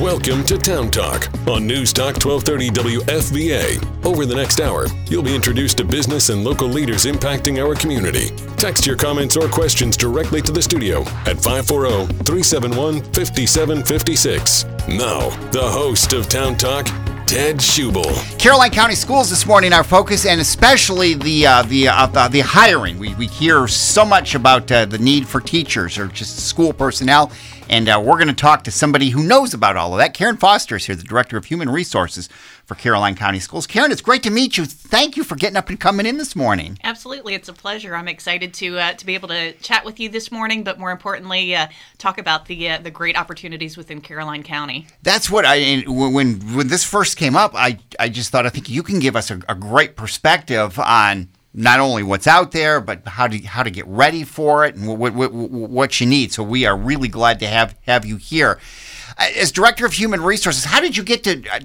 Welcome to Town Talk on News Talk 1230 WFVA. Over the next hour, you'll be introduced to business and local leaders impacting our community. Text your comments or questions directly to the studio at 540 371 5756. Now, the host of Town Talk, Ted Schubel. Caroline County Schools this morning, our focus, and especially the uh, the uh, the, the hiring. We, we hear so much about uh, the need for teachers or just school personnel, and uh, we're going to talk to somebody who knows about all of that. Karen Foster is here, the Director of Human Resources for Caroline County Schools. Karen, it's great to meet you. Thank you for getting up and coming in this morning. Absolutely, it's a pleasure. I'm excited to uh, to be able to chat with you this morning, but more importantly, uh, talk about the uh, the great opportunities within Caroline County. That's what I when when this first came up, I I just thought I think you can give us a, a great perspective on not only what's out there, but how to how to get ready for it and what what, what you need. So we are really glad to have have you here. As director of human resources, how did you get to uh,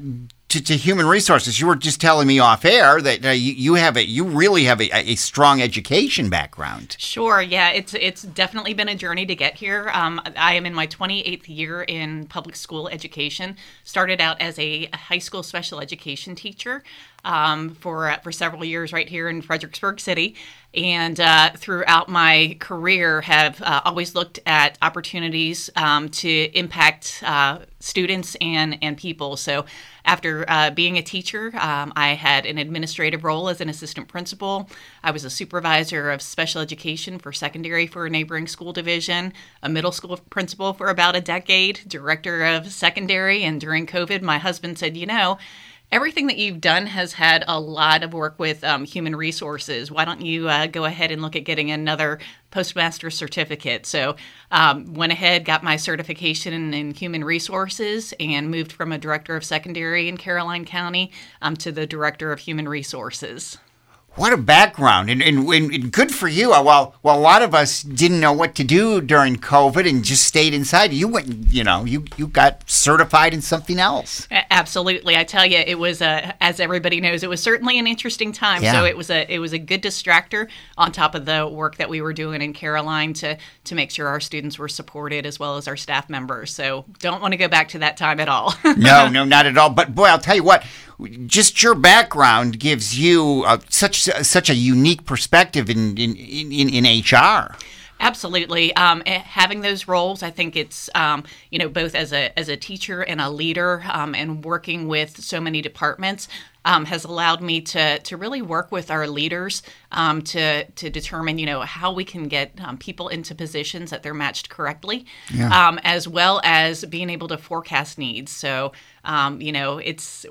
to, to, human resources. You were just telling me off air that uh, you, you, have a you really have a, a, strong education background. Sure, yeah, it's it's definitely been a journey to get here. Um, I am in my 28th year in public school education. Started out as a high school special education teacher um, for uh, for several years right here in Fredericksburg City, and uh, throughout my career have uh, always looked at opportunities um, to impact uh, students and and people. So after uh, being a teacher, um, I had an administrative role as an assistant principal. I was a supervisor of special education for secondary for a neighboring school division, a middle school principal for about a decade, director of secondary. And during COVID, my husband said, you know, everything that you've done has had a lot of work with um, human resources. Why don't you uh, go ahead and look at getting another postmaster certificate? So, um, went ahead, got my certification in, in, human resources, and moved from a director of secondary in Caroline County um, to the director of human resources. What a background, and, and, and, good for you. Uh, while while a lot of us didn't know what to do during COVID and just stayed inside, you went, you know, you you got certified in something else. Absolutely, I tell you, it was a, as everybody knows, it was certainly an interesting time. Yeah. So it was a it was a good distractor on top of the work that we were doing in Caroline to to make sure our students were supported as well as our staff members. So don't want to go back to that time at all. no, no, not at all. But boy, I'll tell you what, just your background gives you uh, such such a unique perspective in in, in, in HR. Absolutely. Um, eh, having those roles, I think it's um, you know both as a as a teacher and a leader, um, and working with so many departments um, has allowed me to to really work with our leaders um, to to determine you know how we can get um, people into positions that they're matched correctly, yeah. as well as being able to forecast needs. So you know it's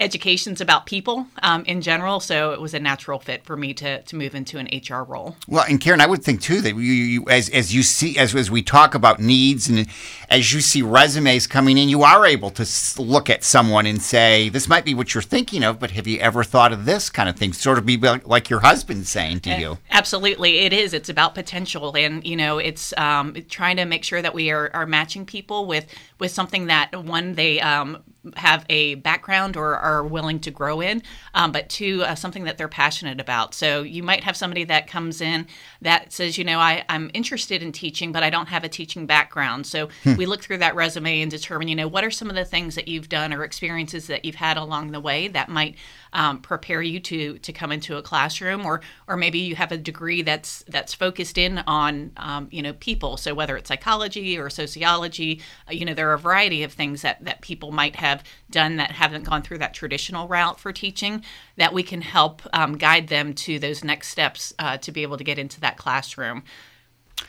education's about people um, in general, so it was a natural fit for me to to move into an HR role. Well, and Karen, I would think too that you, you as as you see as as we talk about needs and as you see resumes coming in, you are able to look at someone and say, "This might be what you're thinking of, but have you ever thought of this kind of thing?" Sort of be like your husband saying to you. Absolutely, it is. It's about potential, and you know, it's um, trying to make sure that we are, are matching people with with something that one they um, have a background or are willing to grow in, um, but two, uh, something that they're passionate about. So you might have somebody that comes in that says, you know, I, I'm interested in teaching, but I don't have a teaching background. So hmm. we look through that resume and determine, you know, what are some of the things that you've done or experiences that you've had along the way that might um, prepare you to to come into a classroom, or or maybe you have a degree that's that's focused in on um, you know people. So whether it's psychology or sociology, uh, you know, there are a variety of things that that people might have have done that haven't gone through that traditional route for teaching, that we can help um, guide them to those next steps uh, to be able to get into that classroom.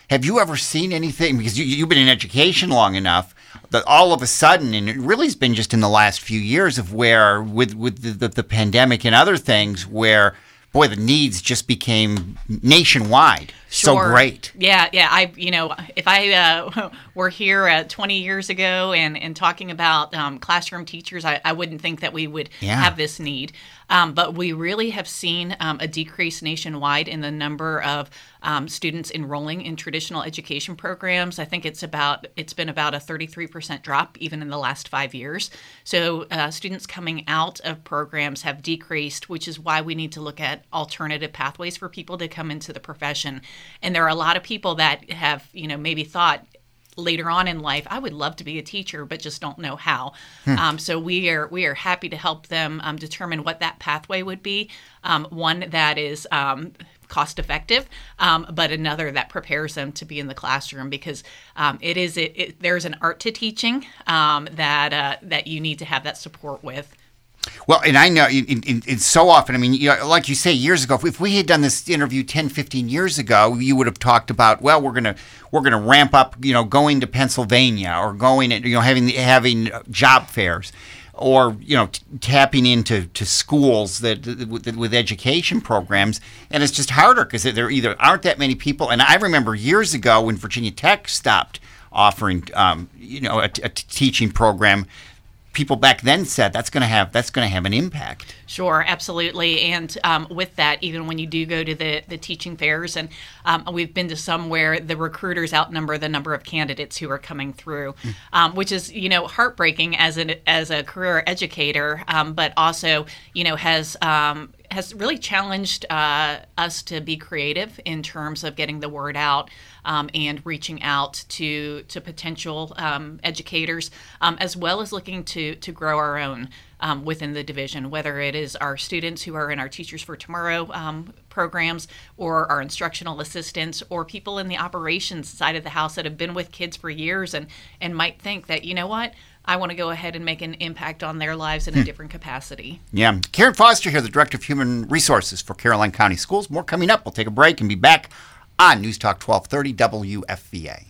Have you ever seen anything? Because you, have been in education long enough that all of a sudden, and it really has been just in the last few years of where, with with the, the, the pandemic and other things, where boy, the needs just became nationwide. Sure. So great. Yeah, yeah. I, you know, if I uh, were here uh, 20 years ago and, and talking about um, classroom teachers, I, I wouldn't think that we would yeah. have this need. Um, but we really have seen um, a decrease nationwide in the number of um, students enrolling in traditional education programs. I think it's about it's been about a 33% drop even in the last five years. So uh, students coming out of programs have decreased, which is why we need to look at alternative pathways for people to come into the profession. And there are a lot of people that have you know maybe thought later on in life, I would love to be a teacher, but just don't know how. Um, so we are we are happy to help them um, determine what that pathway would be. Um, one that is um, cost effective, um, but another that prepares them to be in the classroom because um, it is it, it, there's an art to teaching um, that uh, that you need to have that support with. Well, and I know it's so often. I mean, you know, like you say, years ago, if we had done this interview 10, 15 years ago, you would have talked about, well, we're gonna we're gonna ramp up, you know, going to Pennsylvania or going, and you know, having having job fairs or you know t- tapping into to schools that, that, with education programs and it's just harder because there either aren't that many people and i remember years ago when virginia tech stopped offering um, you know a teaching program people back then said that's going to have that's going to have an impact. Sure, absolutely. And um, with that, even when you do go to the the teaching fairs, and um, we've been to some where the recruiters outnumber the number of candidates who are coming through, mm. um, which is you know heartbreaking as an as a career educator, um, but also you know has um, has really challenged uh, us to be creative in terms of getting the word out um, and reaching out to to potential um, educators, um, as well as looking to to grow our own um, within the division, whether it is our students who are in our Teachers for Tomorrow um, programs, or our instructional assistants, or people in the operations side of the house that have been with kids for years and and might think that you know what I want to go ahead and make an impact on their lives in a hmm. different capacity. Yeah. Karen Foster here, the Director of Human Resources for Caroline County Schools. More coming up. We'll take a break and be back on News Talk 1230 WFVA.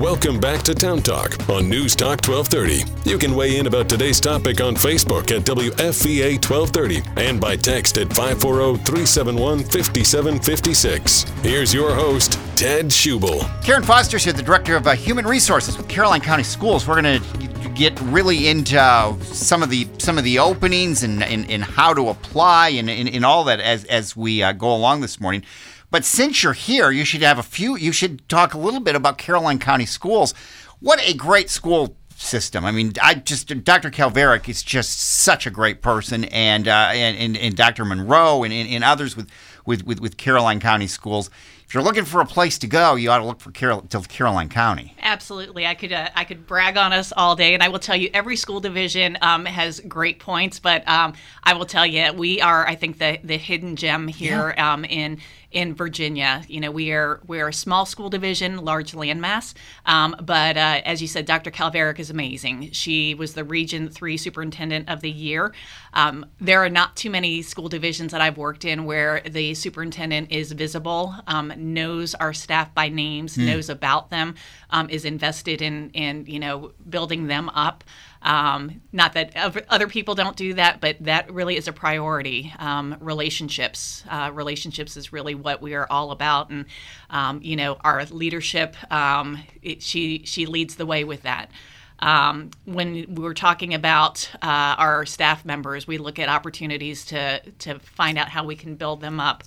Welcome back to Town Talk on News Talk 1230. You can weigh in about today's topic on Facebook at WFVA 1230 and by text at 540 371 5756. Here's your host, Ted Schubel. Karen Foster is here, the Director of uh, Human Resources with Caroline County Schools. We're going to get really into some of the some of the openings and, and, and how to apply and, and, and all that as as we uh, go along this morning. But since you're here, you should have a few. You should talk a little bit about Caroline County Schools. What a great school system. I mean, I just Dr. Calveric is just such a great person, and uh, and, and, and Dr. Monroe and, and, and others with, with, with, with Caroline County Schools if you're looking for a place to go, you ought to look for Carol- to Caroline County. Absolutely, I could uh, I could brag on us all day, and I will tell you every school division um, has great points, but um, I will tell you we are I think the the hidden gem here yeah. um, in in Virginia. You know, we are we're a small school division, large landmass, um, but uh, as you said, Dr. Calveric is amazing. She was the Region Three Superintendent of the Year. Um, there are not too many school divisions that I've worked in where the superintendent is visible, um, knows our staff by names, mm. knows about them, um, is invested in in you know building them up. Um, not that other people don't do that, but that really is a priority. Um, relationships, uh, relationships is really what we are all about, and um, you know our leadership. Um, it, she she leads the way with that. Um, when we were talking about uh, our staff members, we look at opportunities to to find out how we can build them up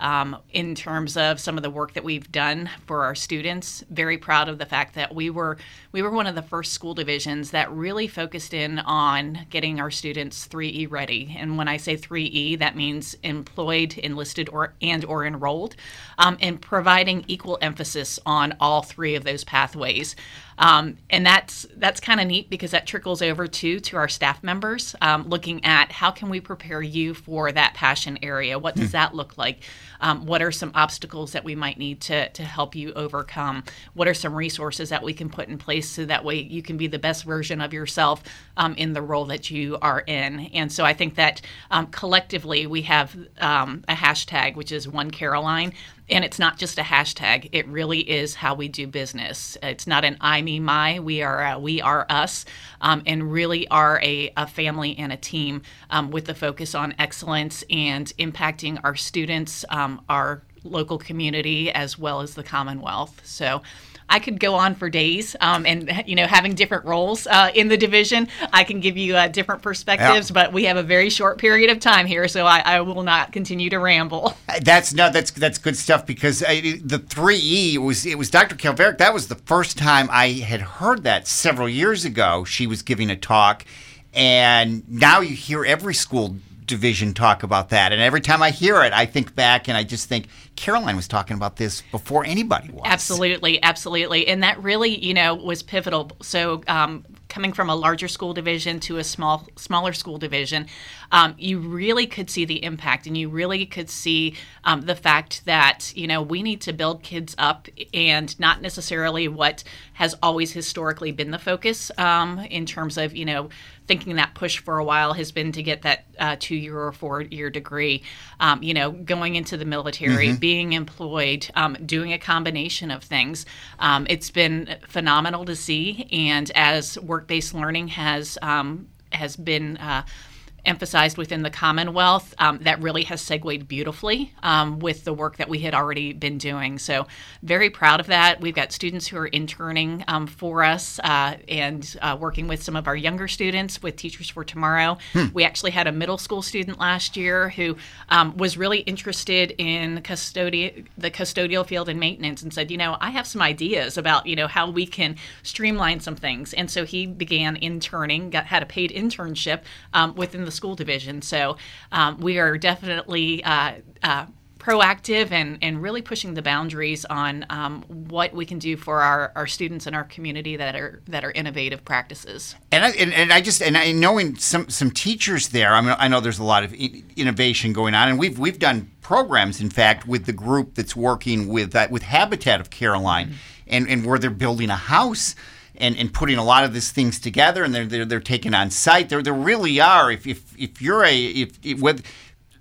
um, in terms of some of the work that we've done for our students. Very proud of the fact that we were we were one of the first school divisions that really focused in on getting our students 3E ready. And when I say 3E, that means employed, enlisted, or and or enrolled, um, and providing equal emphasis on all three of those pathways. Um, and that's that's kind of neat because that trickles over too to our staff members, um, looking at how can we prepare you for that passion area. What does mm. that look like? Um, what are some obstacles that we might need to to help you overcome? What are some resources that we can put in place so that way you can be the best version of yourself um, in the role that you are in? And so I think that um, collectively we have um, a hashtag which is One Caroline and it's not just a hashtag. It really is how we do business. It's not an I, me, my. We are uh, we are us, um, and really are a, a, family and a team um, with the focus on excellence and impacting our students, um, our local community, as well as the Commonwealth. So. I could go on for days, um, and you know, having different roles uh, in the division, I can give you uh, different perspectives. Yeah. But we have a very short period of time here, so I, I will not continue to ramble. That's no, that's that's good stuff because uh, the three E was it was Dr. Calveric. That was the first time I had heard that several years ago. She was giving a talk, and now you hear every school division talk about that. And every time I hear it, I think back and I just think Caroline was talking about this before anybody was. Absolutely, absolutely. And that really, you know, was pivotal. So, um, coming from a larger school division to a small smaller school division, um, you really could see the impact, and you really could see um, the fact that you know we need to build kids up, and not necessarily what has always historically been the focus um, in terms of you know thinking that push for a while has been to get that uh, two year or four year degree. Um, you know, going into the military, mm-hmm. being employed, um, doing a combination of things. Um, it's been phenomenal to see, and as work based learning has um, has been uh, emphasized within the Commonwealth, um, that really has segued beautifully um, with the work that we had already been doing. So, very proud of that. We've got students who are interning um, for us uh, and uh, working with some of our younger students with Teachers for Tomorrow. Hmm. We actually had a middle school student last year who um, was really interested in custodi- the custodial field and maintenance and said, you know, I have some ideas about, you know, how we can streamline some things. And so he began interning, got, had a paid internship um, within the the school division. So um, we are definitely uh, uh, proactive and, and really pushing the boundaries on um, what we can do for our, our students and our community that are that are innovative practices. And I, and, and I just and I knowing some some teachers there, I mean I know there's a lot of innovation going on, and we've we've done programs in fact with the group that's working with uh, with Habitat of Caroline, mm-hmm. and and where they're building a house and, and putting a lot of these things together, and they're they're, they're taken on site. There there really are. If if if you're a if, if with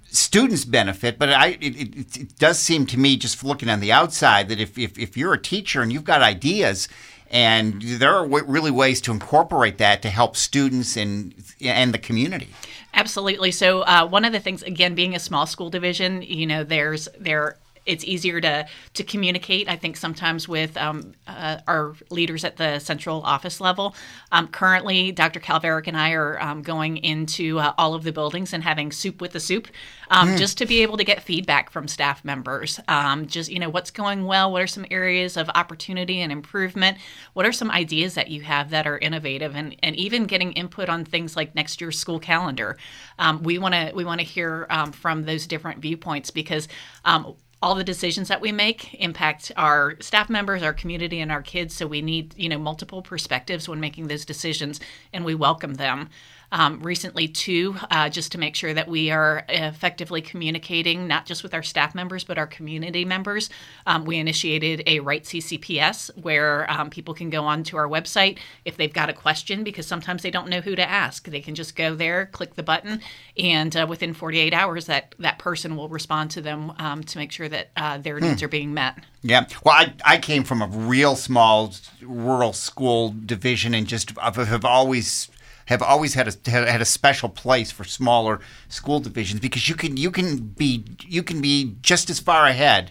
students benefit, but I it, it, it, does seem to me just looking on the outside that if, if if you're a teacher and you've got ideas. And there are w- really ways to incorporate that to help students and and the community. Absolutely. So uh, one of the things, again, being a small school division, you know, there's there it's easier to to communicate. I think sometimes with um, uh, our leaders at the central office level. Um, currently, Dr. Calveric and I are um, going into uh, all of the buildings and having soup with the soup, mm. just to be able to get feedback from staff members. Um, just you know what's going well, what are some areas of opportunity and improvement, what are some ideas that you have that are innovative, and and even getting input on things like next year's school calendar. Um, we want to we want to hear from those different viewpoints because um, all the decisions that we make impact our staff members, our community, and our kids. So we need, you know, multiple perspectives when making those decisions, and we welcome them um, recently too, uh, just to make sure that we are effectively communicating not just with our staff members but our community members. Um, we initiated a Right CCPS where um, people can go onto our website if they've got a question because sometimes they don't know who to ask. They can just go there, click the button, and uh, within 48 hours, that that person will respond to them um, to make sure that uh, their hmm. needs are being met. Yeah. Well, I, I came from a real small rural school division and just have always have always had a had a special place for smaller school divisions because you can you can be you can be just as far ahead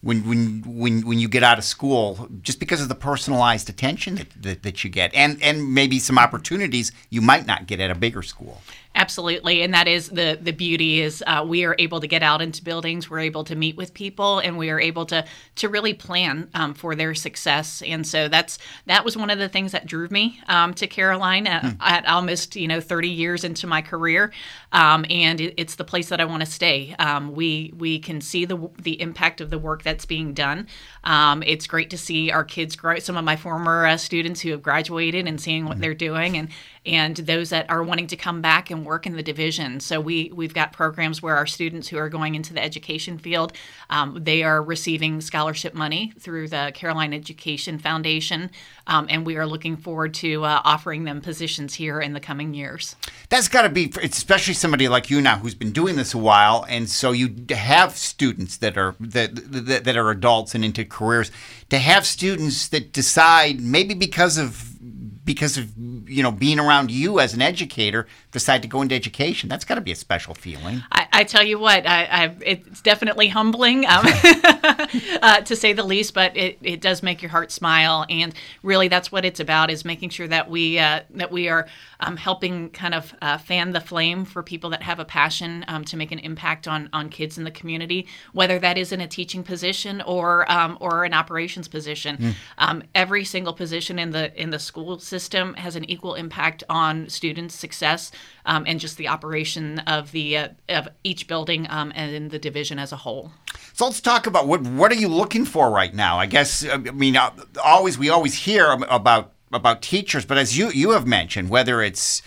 when when when when you get out of school just because of the personalized attention that, that, that you get and and maybe some opportunities you might not get at a bigger school. Absolutely, and that is the the beauty is uh, we are able to get out into buildings, we're able to meet with people, and we are able to to really plan um, for their success. And so that's that was one of the things that drew me um, to Caroline at, hmm. at, almost you know 30 years into my career, um, and it, it's the place that I want to stay. Um, we we can see the the impact of the work that's being done. Um, it's great to see our kids grow. Some of my former uh, students who have graduated and seeing what mm-hmm. they're doing, and and those that are wanting to come back and work in the division. So we we've got programs where our students who are going into the education field, um, they are receiving scholarship money through the Caroline Education Foundation, um, and we are looking forward to uh, offering them positions here in the coming years. That's got to be, especially somebody like you now who's been doing this a while, and so you have students that are that that, that are adults and into careers. To have students that decide maybe because of because of you know being around you as an educator decide to go into education that's got to be a special feeling I, I tell you what, I, I, it's definitely humbling, um, uh, to say the least. But it, it does make your heart smile, and really, that's what it's about: is making sure that we uh, that we are um, helping kind of uh, fan the flame for people that have a passion um, to make an impact on on kids in the community, whether that is in a teaching position or um, or an operations position. Mm. every single position in the in the school system has an equal impact on students' success um, and just the operation of the uh, of each building um, and the division as a whole. So let's talk about what what are you looking for right now? I guess I mean uh, always we always hear about about teachers, but as you you have mentioned, whether it's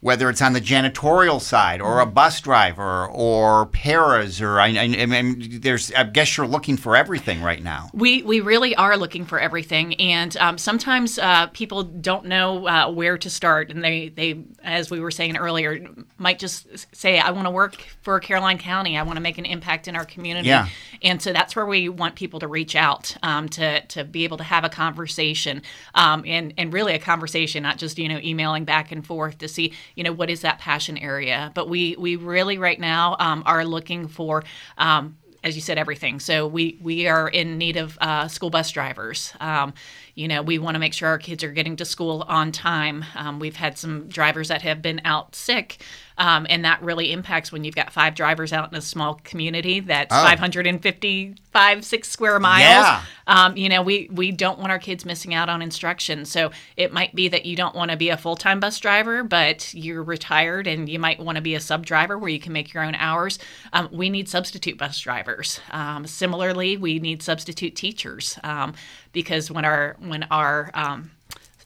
whether it's on the janitorial side or a mm-hmm. bus driver or paras or I, I, I mean, there's I guess you're looking for everything right now. We we really are looking for everything, and um, sometimes uh, people don't know uh, where to start, and they they as we were saying earlier might just say I want to work for Caroline County, I want to make an impact in our community, yeah. and so that's where we want people to reach out um, to to be able to have a conversation, um, and and really a conversation, not just you know emailing back and forth to see you know what is that passion area but we we really right now um, are looking for um, as you said, everything. So we we are in need of uh, school bus drivers. Um, you know, we want to make sure our kids are getting to school on time. Um, we've had some drivers that have been out sick, um, and that really impacts when you've got five drivers out in a small community that's oh. 555 six square miles. Yeah. Um, you know, we we don't want our kids missing out on instruction. So it might be that you don't want to be a full time bus driver, but you're retired and you might want to be a sub driver where you can make your own hours. Um, we need substitute bus drivers. Um, similarly, we need substitute teachers um, because when our when our um,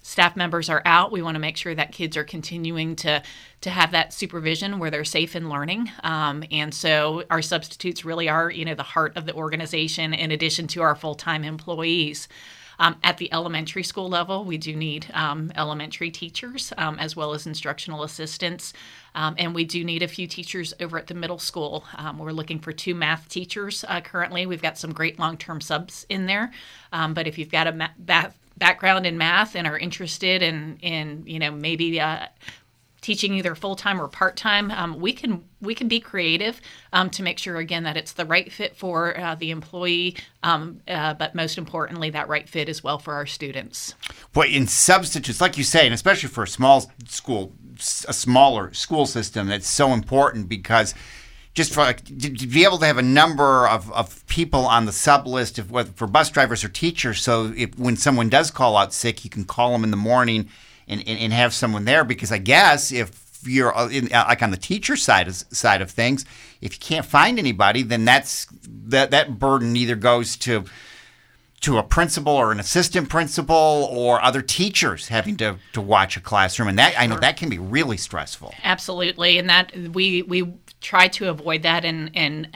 staff members are out, we want to make sure that kids are continuing to to have that supervision where they're safe in learning. Um, and so our substitutes really are, you know, the heart of the organization in addition to our full time employees. Um, at the elementary school level, we do need um, elementary teachers um, as well as instructional assistants. Um, and we do need a few teachers over at the middle school. Um, we're looking for two math teachers uh, currently. We've got some great long term subs in there. But if you've got a math background in math and are interested in, in you know, maybe uh, teaching either full time or part time, um, we can we can be creative um, to make sure again that it's the right fit for uh, the employee, um, uh, but most importantly, that right fit as well for our students. But in substitutes, like you say, and especially for a small school, a smaller school system, that's so important because just for like, to be able to have a number of, of people on the sub list of for bus drivers or teachers so if when someone does call out sick you can call them in the morning and, and, and have someone there because I guess if you're uh, in, uh, like on the teacher side of, side of things, if you can't find anybody, then that's that that burden either goes to to a principal or an assistant principal or other teachers having to, to watch a classroom. And that I know that can be really stressful. Absolutely, and that we we try to avoid that and and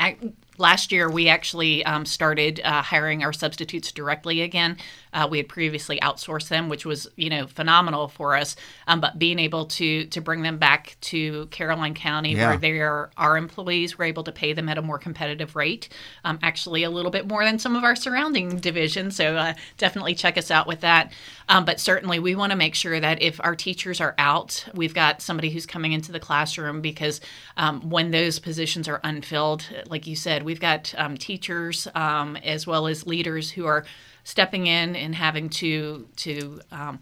last year we actually um, started uh, hiring our substitutes directly again uh, we had previously outsourced them, which was you know phenomenal for us. Um, but being able to to bring them back to Caroline County, yeah. where they are our employees, we're able to pay them at a more competitive rate, um, actually a little bit more than some of our surrounding divisions. So uh, definitely check us out with that. Um, but certainly, we want to make sure that if our teachers are out, we've got somebody who's coming into the classroom because um, when those positions are unfilled, like you said, we've got um, teachers um, as well as leaders who are stepping in and having to to um,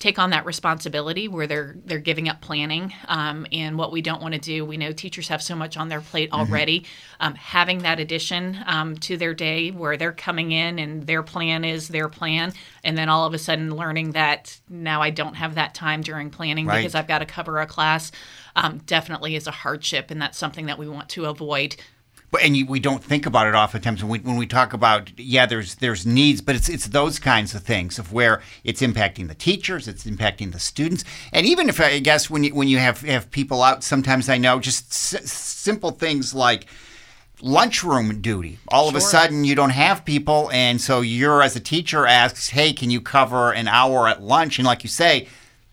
take on that responsibility where they're they're giving up planning um, and what we don't want to do we know teachers have so much on their plate mm-hmm. already mm-hmm. um, having that addition um, to their day where they're coming in and their plan is their plan and then all of a sudden learning that now i don't have that time during planning right. because i've got to cover a class um, definitely is a hardship and that's something that we want to avoid but and you, we don't think about it oftentimes when we when we talk about yeah there's there's needs but it's it's those kinds of things of where it's impacting the teachers it's impacting the students and even if I guess when you when you have have people out sometimes I know just s- simple things like lunchroom duty all sure. of a sudden you don't have people and so you're as a teacher asks hey can you cover an hour at lunch and like you say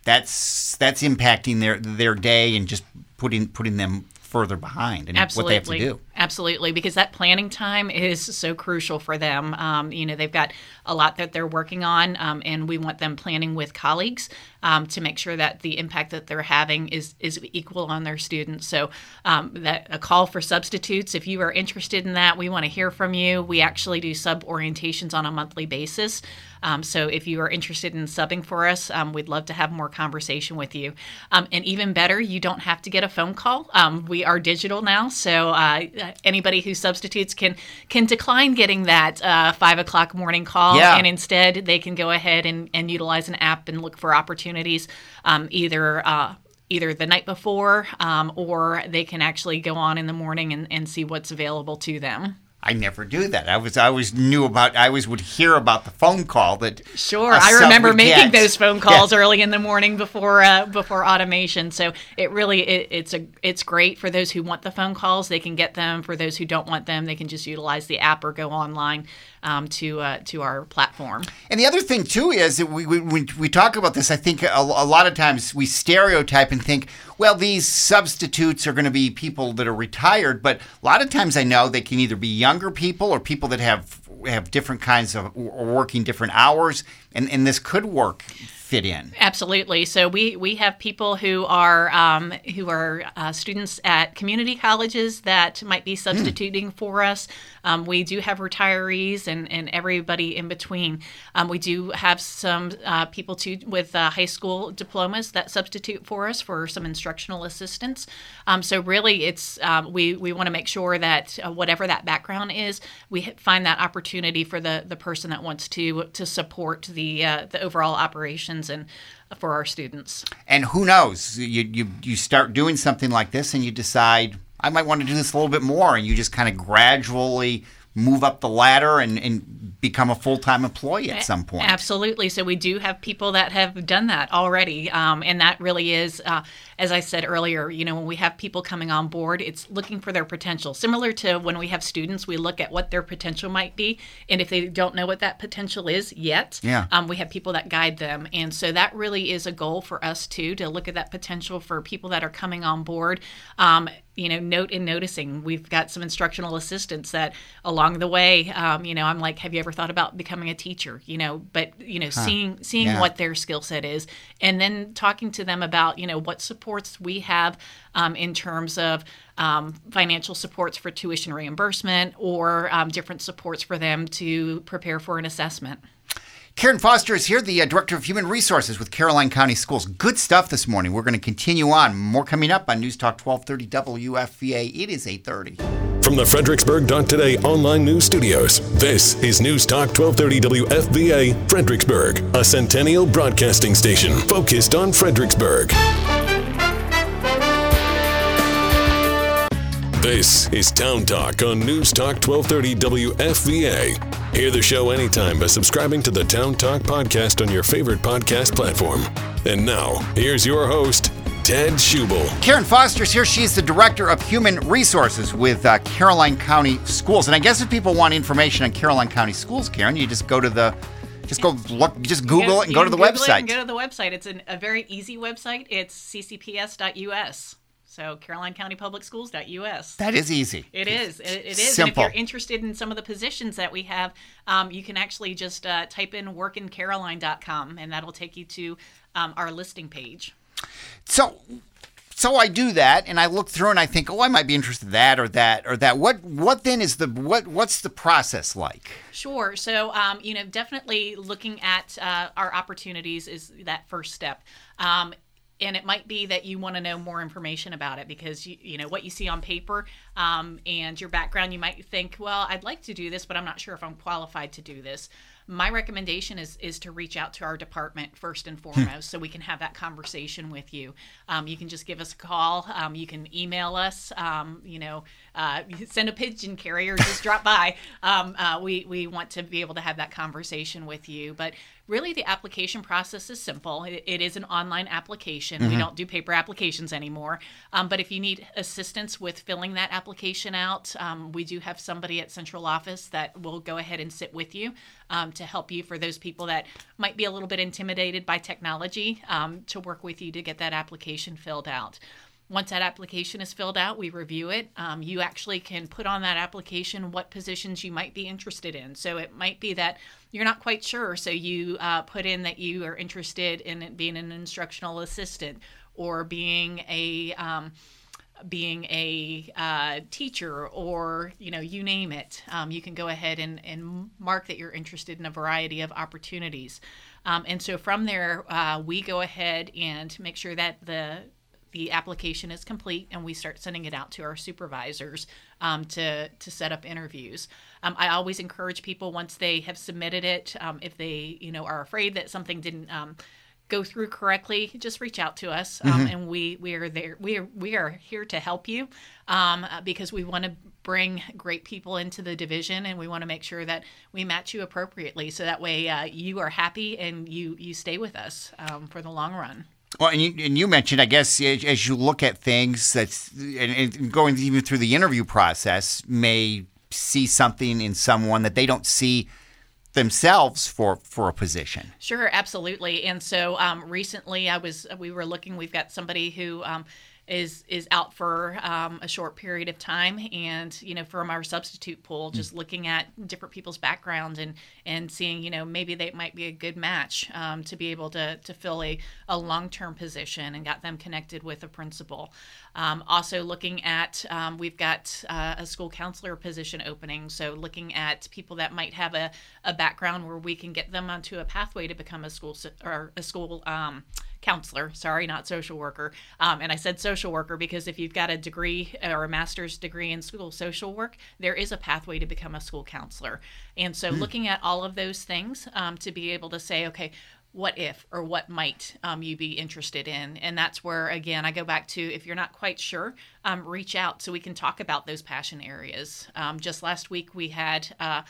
that's that's impacting their their day and just putting putting them further behind and Absolutely. what they have to do. Absolutely, because that planning time is so crucial for them. Um, you know, they've got a lot that they're working on, um, and we want them planning with colleagues um, to make sure that the impact that they're having is is equal on their students. So, um, that a call for substitutes. If you are interested in that, we want to hear from you. We actually do sub orientations on a monthly basis. Um, so if you are interested in subbing for us, um, we'd love to have more conversation with you. Um, and even better, you don't have to get a phone call. Um, we are digital now, so uh, anybody who substitutes can can decline getting that uh, five o'clock morning call, Yeah. and instead they can go ahead and, and utilize an app and look for opportunities, um, either. Uh, Either the night before, um, or they can actually go on in the morning and, and see what's available to them. I never do that. I was I always knew about. I always would hear about the phone call that. Sure, I remember making get. those phone calls early in the morning before uh, before automation. So it really it, it's a it's great for those who want the phone calls. They can get them. For those who don't want them, they can just utilize the app or go online um, to uh, to our platform. And the other thing too is that we we, we, talk about this. I think a, a lot of times we stereotype and think, well, these substitutes are going to be people that are retired. But a lot of times I know they can either be younger people or people that have have different kinds of or working different hours, and and this could work fit in. Absolutely. So we we have people who are um, who are uh, students at community colleges that might be substituting for us. Um, we do have retirees and, and everybody in between. Um, we do have some uh, people too with uh, high school diplomas that substitute for us for some instructional assistance. Um, so really, it's um, we we want to make sure that uh, whatever that background is, we find that opportunity for the the person that wants to to support the uh, the overall and for our students. And who knows? You you you start doing something like this, and you decide I might want to do this a little bit more, and you just kind of gradually move up the ladder and, and become a full time employee at some point. Absolutely. So we do have people that have done that already, um, and that really is, uh, as I said earlier, you know, when we have people coming on board, it's looking for their potential. Similar to when we have students, we look at what their potential might be, and if they don't know what that potential is yet, Yeah. um, we have people that guide them, and so that really is a goal for us too to look at that potential for people that are coming on board. Um, you know, note and noticing. We've got some instructional assistants that along the way, um, you know, I'm like, have you ever thought about becoming a teacher? You know, but you know, seeing seeing Yeah. what their skill set is, and then talking to them about you know what supports we have um, in terms of um, financial supports for tuition reimbursement or um, different supports for them to prepare for an assessment. Karen Foster is here, the uh, Director of Human Resources with Caroline County Schools. Good stuff this morning. We're going to continue on. More coming up on News Talk 1230 WFVA. It is 830. From the Fredericksburg Fredericksburg.today online news studios, this is News Talk 1230 WFVA Fredericksburg, a centennial broadcasting station focused on Fredericksburg. This is Town Talk on News Talk 1230 WFVA. Hear the show anytime by subscribing to the Town Talk podcast on your favorite podcast platform. And now, here's your host, Ted Schubel. Karen Foster's here. She's the Director of Human Resources with uh, Caroline County Schools. And I guess if people want information on Caroline County Schools, Karen, you just go to the, just go look, just Google it and go to the Google it website. and go to the website. It's an, a very easy website. It's ccps.us. So CarolineCountyPublicSchools.us. That is easy. It is. It, it is. Simple. And if you're interested in some of the positions that we have, um, you can actually just uh, type in workincaroline.com and that'll take you to um, our listing page. So, so I do that, and I look through, and I think, oh, I might be interested in that or that or that. What, what then is the what? What's the process like? Sure. So, um, you know, definitely looking at uh, our opportunities is that first step. Um, and it might be that you want to know more information about it because you, you know what you see on paper um, and your background you might think well i'd like to do this but i'm not sure if i'm qualified to do this. My recommendation is is to reach out to our department first and foremost so we can have that conversation with you. Um, you can just give us a call um, you can email us um, you know uh, send a pigeon carrier just drop by. Um, uh, we, we want to be able to have that conversation with you but really the application process is simple. It, it is an online application. We don't do paper applications anymore. Um, but if you need assistance with filling that application out um, we do have somebody at central office that will go ahead and sit with you um, to help you for those people that might be a little bit intimidated by technology um, to work with you to get that application filled out once that application is filled out, we review it. Um, you actually can put on that application what positions you might be interested in. So it might be that you're not quite sure, so you uh, put in that you are interested in being an instructional assistant or being a um, being a uh, teacher or you know you name it um, you can go ahead and, and mark that you're interested in a variety of opportunities um, and so from there uh, we go ahead and make sure that the the application is complete and we start sending it out to our supervisors um, to, to set up interviews. Um, I always encourage people once they have submitted it, um, if they you know are afraid that something didn't um, go through correctly, just reach out to us, um, mm-hmm. and we we are there. We are we are here to help you um, because we want to bring great people into the division, and we want to make sure that we match you appropriately, so that way uh, you are happy and you you stay with us um, for the long run. Well, and you, and you mentioned, I guess, as you look at things that's and, and going even through the interview process, may see something in someone that they don't see themselves for for a position. Sure, absolutely. And so um, recently, I was we were looking. We've got somebody who. Um, is is out for um, a short period of time and you know from our substitute pool just mm. looking at different people's background and and seeing you know maybe they might be a good match um, to be able to to fill a, a long-term position and got them connected with a principal um, also looking at um, we've got uh, a school counselor position opening so looking at people that might have a, a background where we can get them onto a pathway to become a school or a school um, counselor, sorry, not social worker. Um, and I said social worker because if you've got a degree or a master's degree in school social work, there is a pathway to become a school counselor. And so mm. looking at all of those things um, to be able to say, okay, what if or what might um, you be interested in and that's where again i go back to if you're not quite sure um, reach out so we can talk about those passion areas um, just last week we had uh,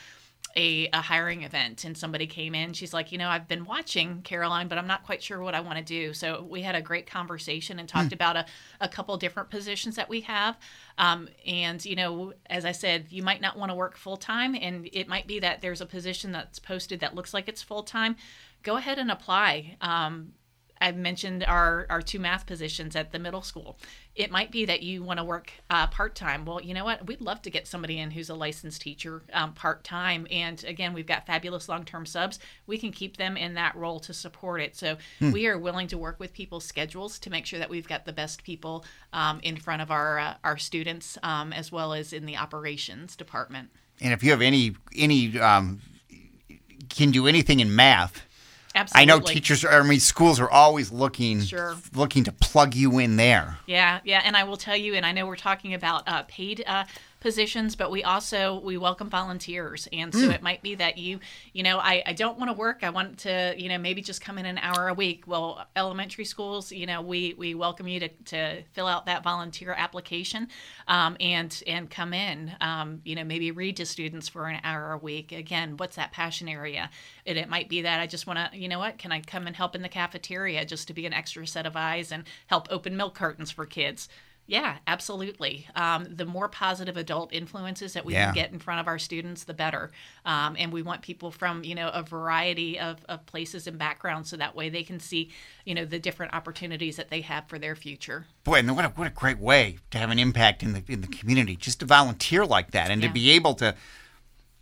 a, a hiring event and somebody came in. She's like, you know, I've been watching Caroline, but I'm not quite sure what I want to do. So we had a great conversation and talked mm. about a, a couple different positions that we have. Um, and, you know, as I said, you might not want to work full time, and it might be that there's a position that's posted that looks like it's full time. Go ahead and apply. Um, I've mentioned our, our two math positions at the middle school. It might be that you want to work uh, part time. Well, you know what? We'd love to get somebody in who's a licensed teacher um, part time. And again, we've got fabulous long term subs. We can keep them in that role to support it. So hmm. we are willing to work with people's schedules to make sure that we've got the best people um, in front of our uh, our students um, as well as in the operations department. And if you have any any um, can do anything in math Absolutely. I know teachers. Are, I mean, schools are always looking sure. looking to plug you in there. Yeah, yeah, and I will tell you, and I know we're talking about uh, paid uh, positions, but we also we welcome volunteers, and so mm. it might be that you, you know, I, I don't want to work. I want to, you know, maybe just come in an hour a week. Well, elementary schools, you know, we we welcome you to, to fill out that volunteer application, um, and and come in. Um, you know, maybe read to students for an hour a week. Again, what's that passion area? And it might be that I just want to, you know, what can I come and help in the cafeteria just to be an extra set of eyes and help open milk cartons for kids yeah, absolutely. Um, the more positive adult influences that we yeah. can get in front of our students, the better. Um, and we want people from you know a variety of, of places and backgrounds, so that way they can see you know the different opportunities that they have for their future. Boy, and what a, what a great way to have an impact in the in the community, just to volunteer like that, and yeah. to be able to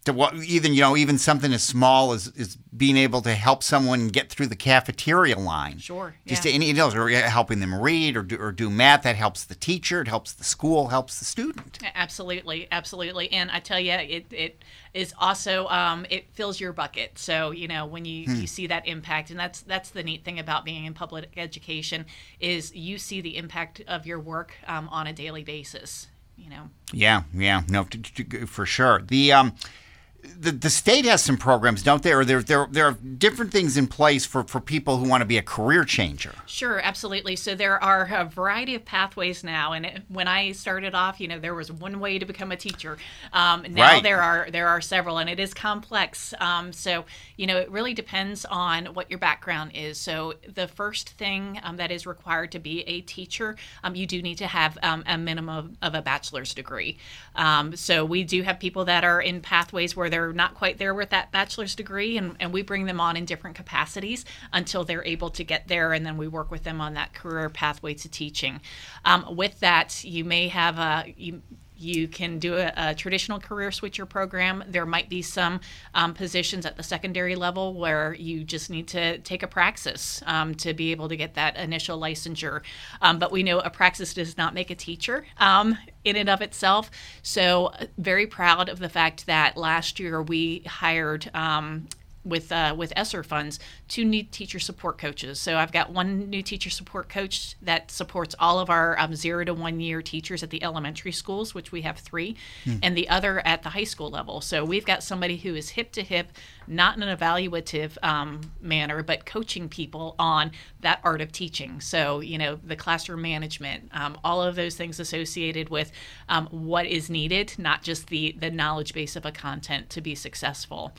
to what even you know even something as small as, as being able to help someone get through the cafeteria line. Sure just yeah. to any you know or helping them read or do, or do math that helps the teacher it helps the school helps the student. Absolutely absolutely. And i tell you it, it is also um, it fills your bucket. So you know when you, hmm. you see that impact and that's that's the neat thing about being in public education is you see the impact of your work um, on a daily basis you know? Yeah yeah. No for sure. The um the, the state has some programs, don't they? Or there, there, there are different things in place for, for people who want to be a career changer. Sure, absolutely. So there are a variety of pathways now. And it, when I started off, you know, there was one way to become a teacher. Um, now right. there are there are several, and it is complex. Um, so you know, it really depends on what your background is. So the first thing um, that is required to be a teacher, um, you do need to have um, a minimum of a bachelor's degree. Um, so we do have people that are in pathways where where they're not quite there with that bachelor's degree, and, and we bring them on in different capacities until they're able to get there, and then we work with them on that career pathway to teaching. Um, with that, you may have a you, you can do a, a, traditional career switcher program. There might be some um, positions at the secondary level where you just need to take a praxis um, to be able to get that initial licensure. Um, but we know a praxis does not make a teacher um, in and of itself. So, uh, very proud of the fact that last year we hired um, with uh, with ESSER funds two new teacher support coaches. So I've got one new teacher support coach that supports all of our um, zero to one year teachers at the elementary schools, which we have three, hmm. and the other at the high school level. So we've got somebody who is hip to hip, not in an evaluative um, manner, but coaching people on that art of teaching. So you know the classroom management, um, all of those things associated with um, what is needed, not just the the knowledge base of a content to be successful.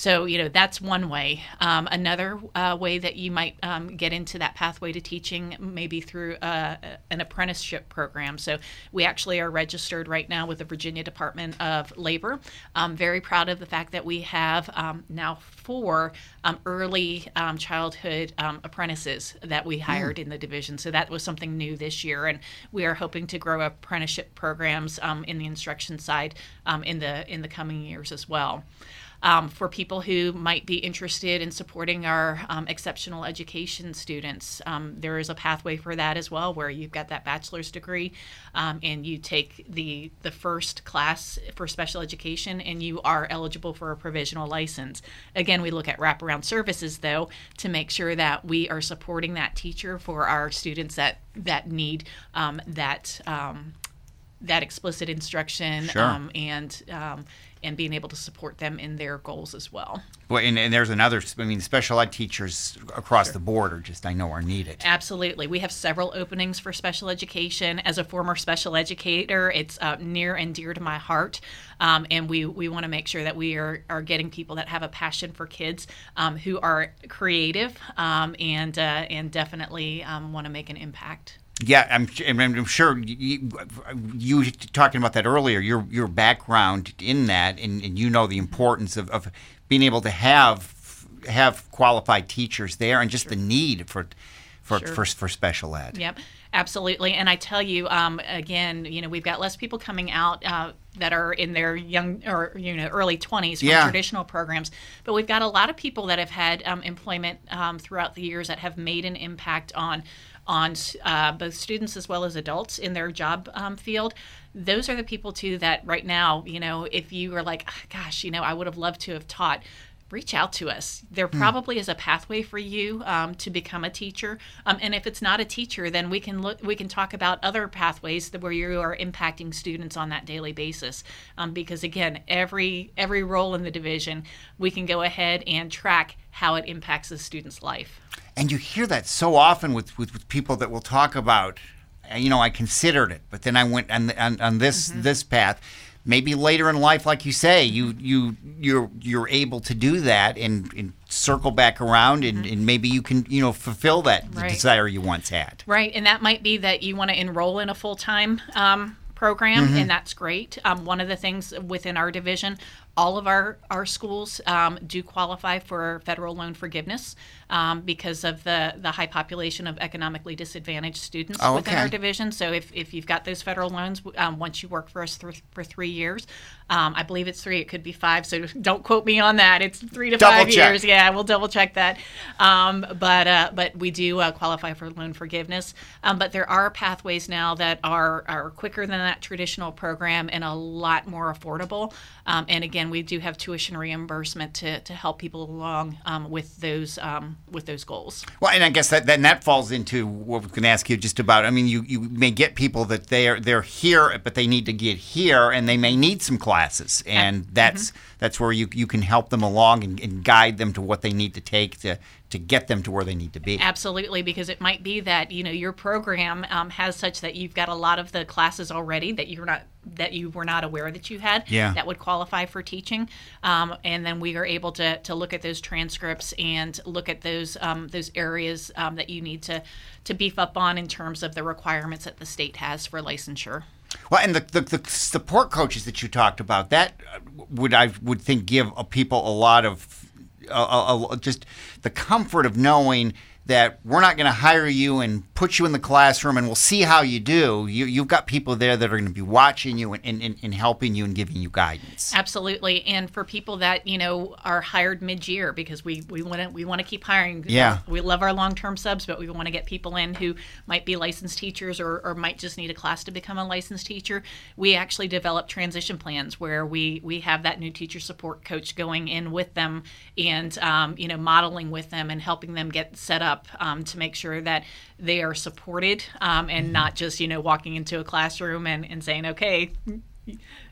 So, you know, that's one way. Um, another uh, way that you might um, get into that pathway to teaching, maybe through uh, an apprenticeship program. So, we actually are registered right now with the Virginia Department of Labor. I'm very proud of the fact that we have um, now four um, early um, childhood um, apprentices that we hired mm. in the division. So, that was something new this year. And we are hoping to grow apprenticeship programs in the instruction side in the in the coming years as well um, for people who might be interested in supporting our um, exceptional education students. Um, there is a pathway for that as well, where you've got that bachelor's degree um, and you take the the first class for special education, and you are eligible for a provisional license. Again, we look at wraparound services though to make sure that we are supporting that teacher for our students that that need um, that um, that explicit instruction sure. um, and um, and being able to support them in their goals as well. Well, and, and there's another. I mean, special ed teachers across sure. the board are just I know are needed. Absolutely, we have several openings for special education. As a former special educator, it's uh, near and dear to my heart, um, and we we want to make sure that we are are getting people that have a passion for kids, um, who are creative, um, and uh, and definitely um, want to make an impact. Yeah, I'm, I'm sure you, you talking about that earlier. Your your background in that, and, and you know the importance of, of being able to have have qualified teachers there, and just sure. the need for for, sure. for for special ed. Yep, absolutely. And I tell you, um, again, you know, we've got less people coming out. Uh, that are in their young or you know early 20s from yeah. traditional programs but we've got a lot of people that have had um, employment um, throughout the years that have made an impact on on uh, both students as well as adults in their job um, field those are the people too that right now you know if you are like oh, gosh you know i would have loved to have taught reach out to us. There hmm. probably is a pathway for you um, to become a teacher, um, and if it's not a teacher, then we can look. We can talk about other pathways where you are impacting students on that daily basis. Um, because again, every every role in the division, we can go ahead and track how it impacts the student's life. And you hear that so often with, with, with people that will talk about, you know, I considered it, but then I went on, on, on this mm-hmm. this path. Maybe later in life, like you say, you you you're you're able to do that and, and circle back around, and, mm-hmm. and, maybe you can you know fulfill that right. desire you once had. Right, and that might be that you want to enroll in a full time um, program, mm-hmm. and that's great. Um, one of the things within our division, all of our, our schools um, do qualify for federal loan forgiveness um, because of the, the high population of economically disadvantaged students oh, within our division. So if, if you've got those federal loans, um, once you work for us th- for three years, um, I believe it's three, it could be five. So don't quote me on that. It's three to double five check. years. Yeah, we'll double check that. Um, but uh, but we do uh, qualify for loan forgiveness. Um, but there are pathways now that are, are quicker than that traditional program and a lot more affordable. Um, and again, we do have tuition reimbursement to, to help people along um, with those um, with those goals. Well, and I guess that then that falls into what we're going to ask you just about. I mean, you, you may get people that they're they're here, but they need to get here, and they may need some classes, and that's mm-hmm. that's where you you can help them along and, and guide them to what they need to take to to get them to where they need to be. Absolutely, because it might be that you know your program um, has such that you've got a lot of the classes already that you're not that you were not aware that you had yeah. that would qualify for teaching, um, and then we are able to to look at those transcripts and look at those um, those areas um, that you need to to beef up on in terms of the requirements that the state has for licensure. Well, and the, the, the support coaches that you talked about, that uh, would I would think give people a lot of uh, uh, just the comfort of knowing that we're not going to hire you and put you in the classroom and we'll see how you do. You, you've got people there that are going to be watching you and, and, and helping you and giving you guidance. Absolutely. And for people that, you know, are hired mid-year because we, we want to we want to keep hiring. Yeah. We love our long-term subs, but we want to get people in who might be licensed teachers or, or might just need a class to become a licensed teacher. We actually develop transition plans where we, we have that new teacher support coach going in with them and, um, you know, modeling with them and helping them get set up um, to make sure that they are supported um, and mm-hmm. not just you know walking into a classroom and, and saying okay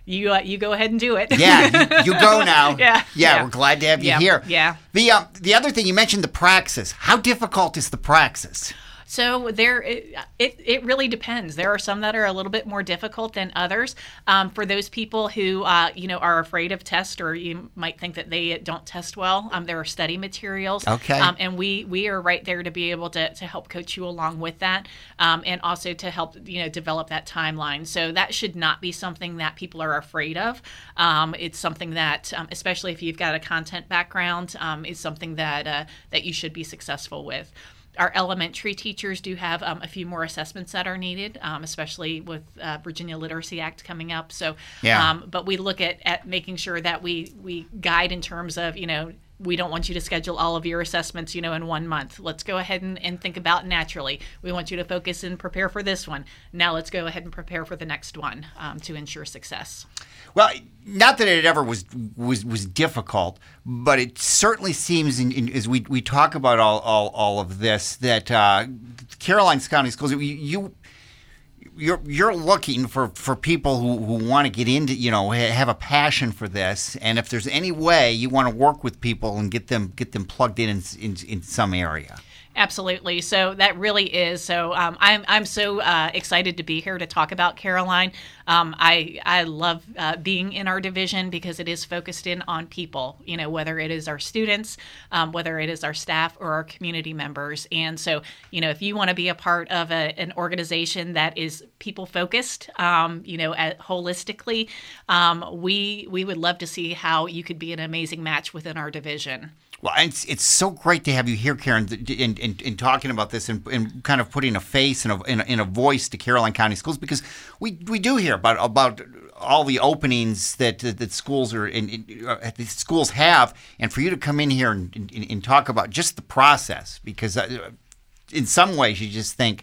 you uh, you go ahead and do it. yeah, you, you, go now. Yeah, yeah, yeah, we're glad to have you yeah, here. Yeah. The uh, the other thing you mentioned the praxis. How difficult is the praxis? So there, it, it, it, really depends. There are some that are a little bit more difficult than others. Um, for those people who, uh, you know, are afraid of test or you might think that they don't test well, um, there are study materials. Okay. Um, and we we are right there to be able to, to help coach you along with that, um, and also to help you know develop that timeline. So that should not be something that people are afraid of. Um, it's something that, um, especially if you've got a content background, is something that uh, that you should be successful with our elementary teachers do have um, a few more assessments that are needed, um, especially with uh, Virginia Literacy Act coming up. So, yeah. Um, but we look at, at making sure that we we guide in terms of you know we don't want you to schedule all of your assessments, you know, in one month. Let's go ahead and, and think about naturally. We want you to focus and prepare for this one. Now let's go ahead and prepare for the next one um, to ensure success. Well, not that it ever was was was difficult, but it certainly seems, in, in, as we we talk about all all, all of this, that uh, Caroline's County Schools, you you're you're looking for, for people who, who want to get into you know have a passion for this. And if there's any way you want to work with people and get them get them plugged in in, in, some area Absolutely. So that really is. So um, I'm I'm so uh, excited to be here to talk about Caroline. Um, I I love uh, being in our division because it is focused in on people. You know, whether it is our students, um, whether it is our staff or our community members. And so, you know, if you want to be a part of a, an organization that is people focused, um, you know, at, holistically, um, we we would love to see how you could be an amazing match within our division. Well, it's, it's so great to have you here, Karen, in, in, in talking about this and, and, kind of putting a face and a, in, a, in a voice to Caroline County Schools because we, we do hear about about all the openings that that schools are in, uh, schools have, and for you to come in here and, and, and talk about just the process because uh, in some ways you just think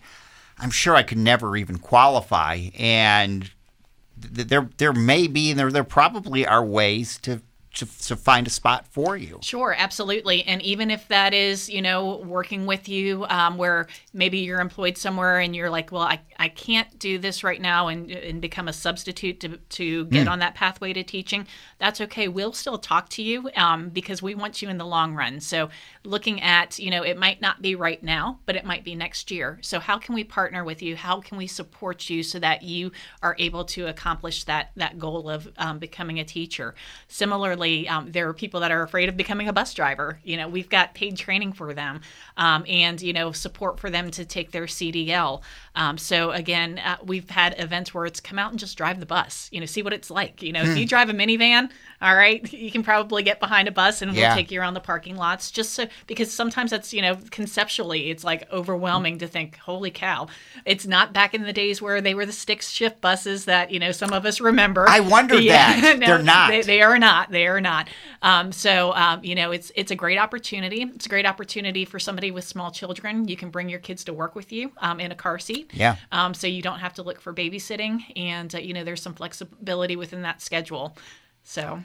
I'm sure I could never even qualify, and there there may be and there there probably are ways to to, to find a spot for you. Sure, absolutely. And even if that is, you know, working with you um, where maybe you're employed somewhere and you're like, well, I, I can't do this right now and, and become a substitute to, to get mm. on that pathway to teaching, that's okay. We'll still talk to you um, because we want you in the long run. So looking at, you know, it might not be right now, but it might be next year. So how can we partner with you? How can we support you so that you are able to accomplish that, that goal of um, becoming a teacher? Similarly, um, there are people that are afraid of becoming a bus driver. You know, we've got paid training for them um, and, you know, support for them to take their CDL. Um, so, again, uh, we've had events where it's come out and just drive the bus, you know, see what it's like. You know, hmm. if you drive a minivan, all right, you can probably get behind a bus and we'll take you around the parking lots just so, because sometimes that's, you know, conceptually, it's like overwhelming to think, holy cow, it's not back in the days where they were the stick shift buses that, you know, some of us remember. I wondered yeah. that. no, They're not. They, they, are not. They are not. Um, so, um, you know, it's, it's a great opportunity. It's a great opportunity for somebody with small children. You can bring your kids to work with you um, in a car seat. Yeah. Um, so you don't have to look for babysitting. And, uh, you know, there's some flexibility within that schedule. So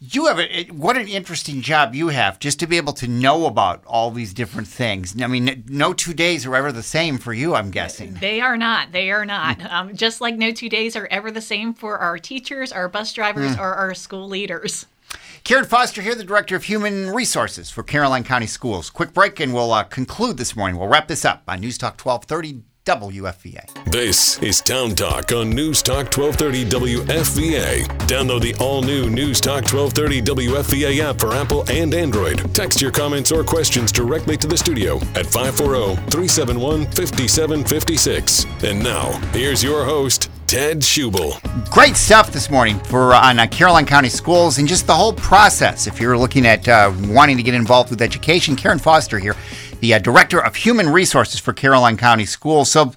you have a what an interesting job you have just to be able to know about all these different things. I mean, no two days are ever the same for you. I'm guessing they are not. They are not. um, just like no two days are ever the same for our teachers, our bus drivers, mm. or our school leaders. Karen Foster here, the Director of Human Resources for Caroline County Schools. Quick break and we'll uh, conclude this morning. We'll wrap this up on News Talk 1230 WFVA. This is Town Talk on News Talk 1230 WFVA. Download the all new News Talk 1230 WFVA app for Apple and Android. Text your comments or questions directly to the studio at 540 371 5756. And now, here's your host, Ted Schubel. Great stuff this morning for uh, on uh, Caroline County Schools and just the whole process. If you're looking at uh, wanting to get involved with education, Karen Foster here, the uh, Director of Human Resources for Caroline County Schools. So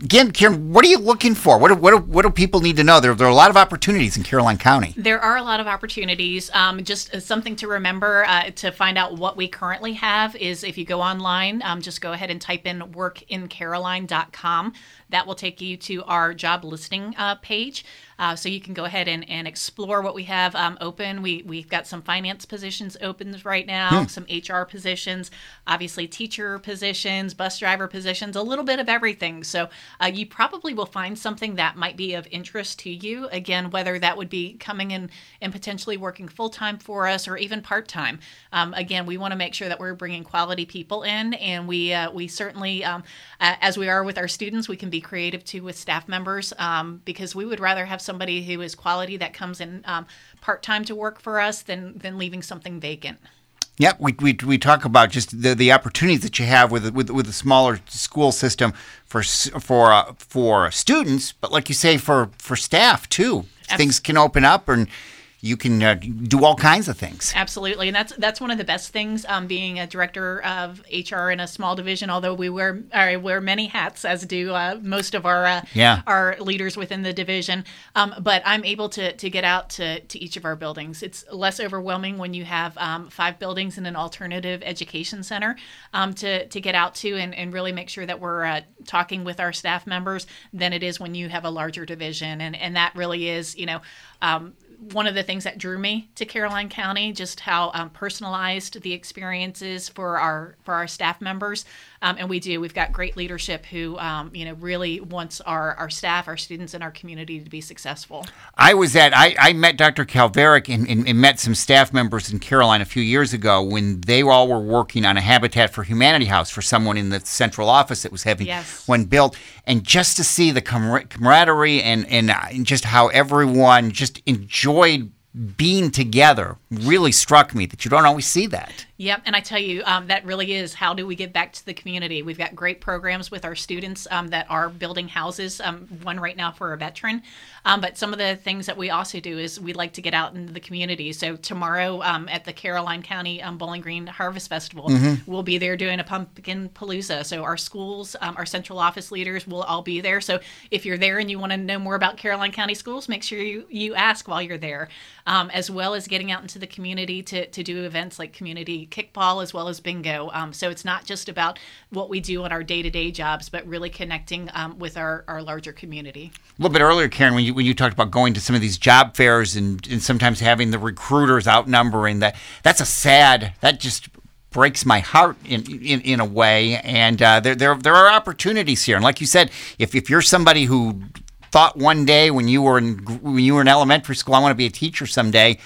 Again, Karen, what are you looking for? What do, what do, what do people need to know? There, there are a lot of opportunities in Caroline County. There are a lot of opportunities. Um, just something to remember uh, to find out what we currently have is if you go online, um, just go ahead and type in workincaroline.com. That will take you to our job listing uh, page. Uh, so you can go ahead and, and explore what we have um, open. We, we've got some finance positions open right now, hmm. some HR positions, obviously teacher positions, bus driver positions, a little bit of everything. So uh, you probably will find something that might be of interest to you. Again, whether that would be coming in and potentially working full time for us or even part time. Um, again, we want to make sure that we're bringing quality people in, and we uh, we certainly, um, as we are with our students, we can be creative too with staff members um, because we would rather have somebody who is quality that comes in um, part time to work for us than than leaving something vacant. Yep, we, we, we talk about just the, the opportunities that you have with with with a smaller school system for for uh, for students, but like you say, for for staff too, Absolutely. things can open up and you can uh, do all kinds of things. Absolutely, and that's that's one of the best things. Um, being a director of HR in a small division, although we wear I wear many hats, as do uh, most of our uh, yeah. our leaders within the division. Um, but I'm able to to get out to to each of our buildings. It's less overwhelming when you have um, five buildings in an alternative education center um, to to get out to and, and really make sure that we're uh, talking with our staff members than it is when you have a larger division, and and that really is you know. Um, one of the things that drew me to Caroline County, just how um, personalized the experience is for our for our staff members, um, and we do. We've got great leadership who um, you know really wants our our staff, our students, and our community to be successful. I was at I, I met Dr. Calveric and, and, and, met some staff members in Caroline a few years ago when they all were working on a Habitat for Humanity house for someone in the central office that was having yes. when built, and just to see the camaraderie and and uh, just how everyone just enjoyed being together really struck me that you don't always see that. Yep, and I tell you, um, that really is how do we give back to the community? We've got great programs with our students um, that are building houses. Um, one right now for a veteran, um, but some of the things that we also do is we like to get out into the community. So tomorrow um, at the Caroline County um, Bowling Green Harvest Festival, mm-hmm. we'll be there doing a pumpkin palooza. So our schools, our central office leaders will all be there. So if you're there and you want to know more about Caroline County schools, make sure you you ask while you're there, as well as getting out into the community to to do events like community kickball as well as bingo. Um, so it's not just about what we do on our day to day jobs, but really connecting um, with our, our larger community. A little bit earlier, Karen, when you when you talked about going to some of these job fairs and, and sometimes having the recruiters outnumbering that, that's a sad. That just breaks my heart in in, in a way. And uh, there, there there are opportunities here. And like you said, if if you're somebody who thought one day when you were in when you were in elementary school, I want to be a teacher someday.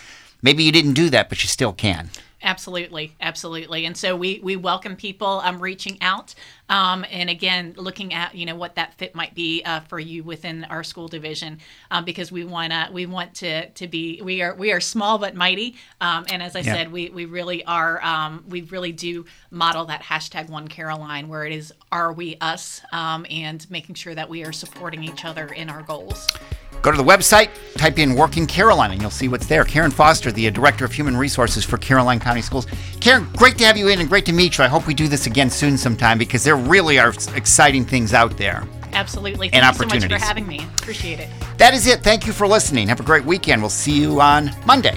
Maybe you didn't do that, but you still can. Absolutely, absolutely. And so we we welcome people um, reaching out, um, and again looking at you know what that fit might be uh, for you within our school division, um, because we want to we want to to be we are we are small but mighty, um, and as I yeah. said, we we really are um, we really do model that hashtag One Caroline, where it is are we us, um, and making sure that we are supporting each other in our goals. Go to the website, type in Working Caroline, and you'll see what's there. Karen Foster, the uh, Director of Human Resources for Caroline County Schools. Karen, great to have you in and great to meet you. I hope we do this again soon sometime because there really are exciting things out there. Absolutely. Thank and you so much for having me. Appreciate it. That is it. Thank you for listening. Have a great weekend. We'll see you on Monday.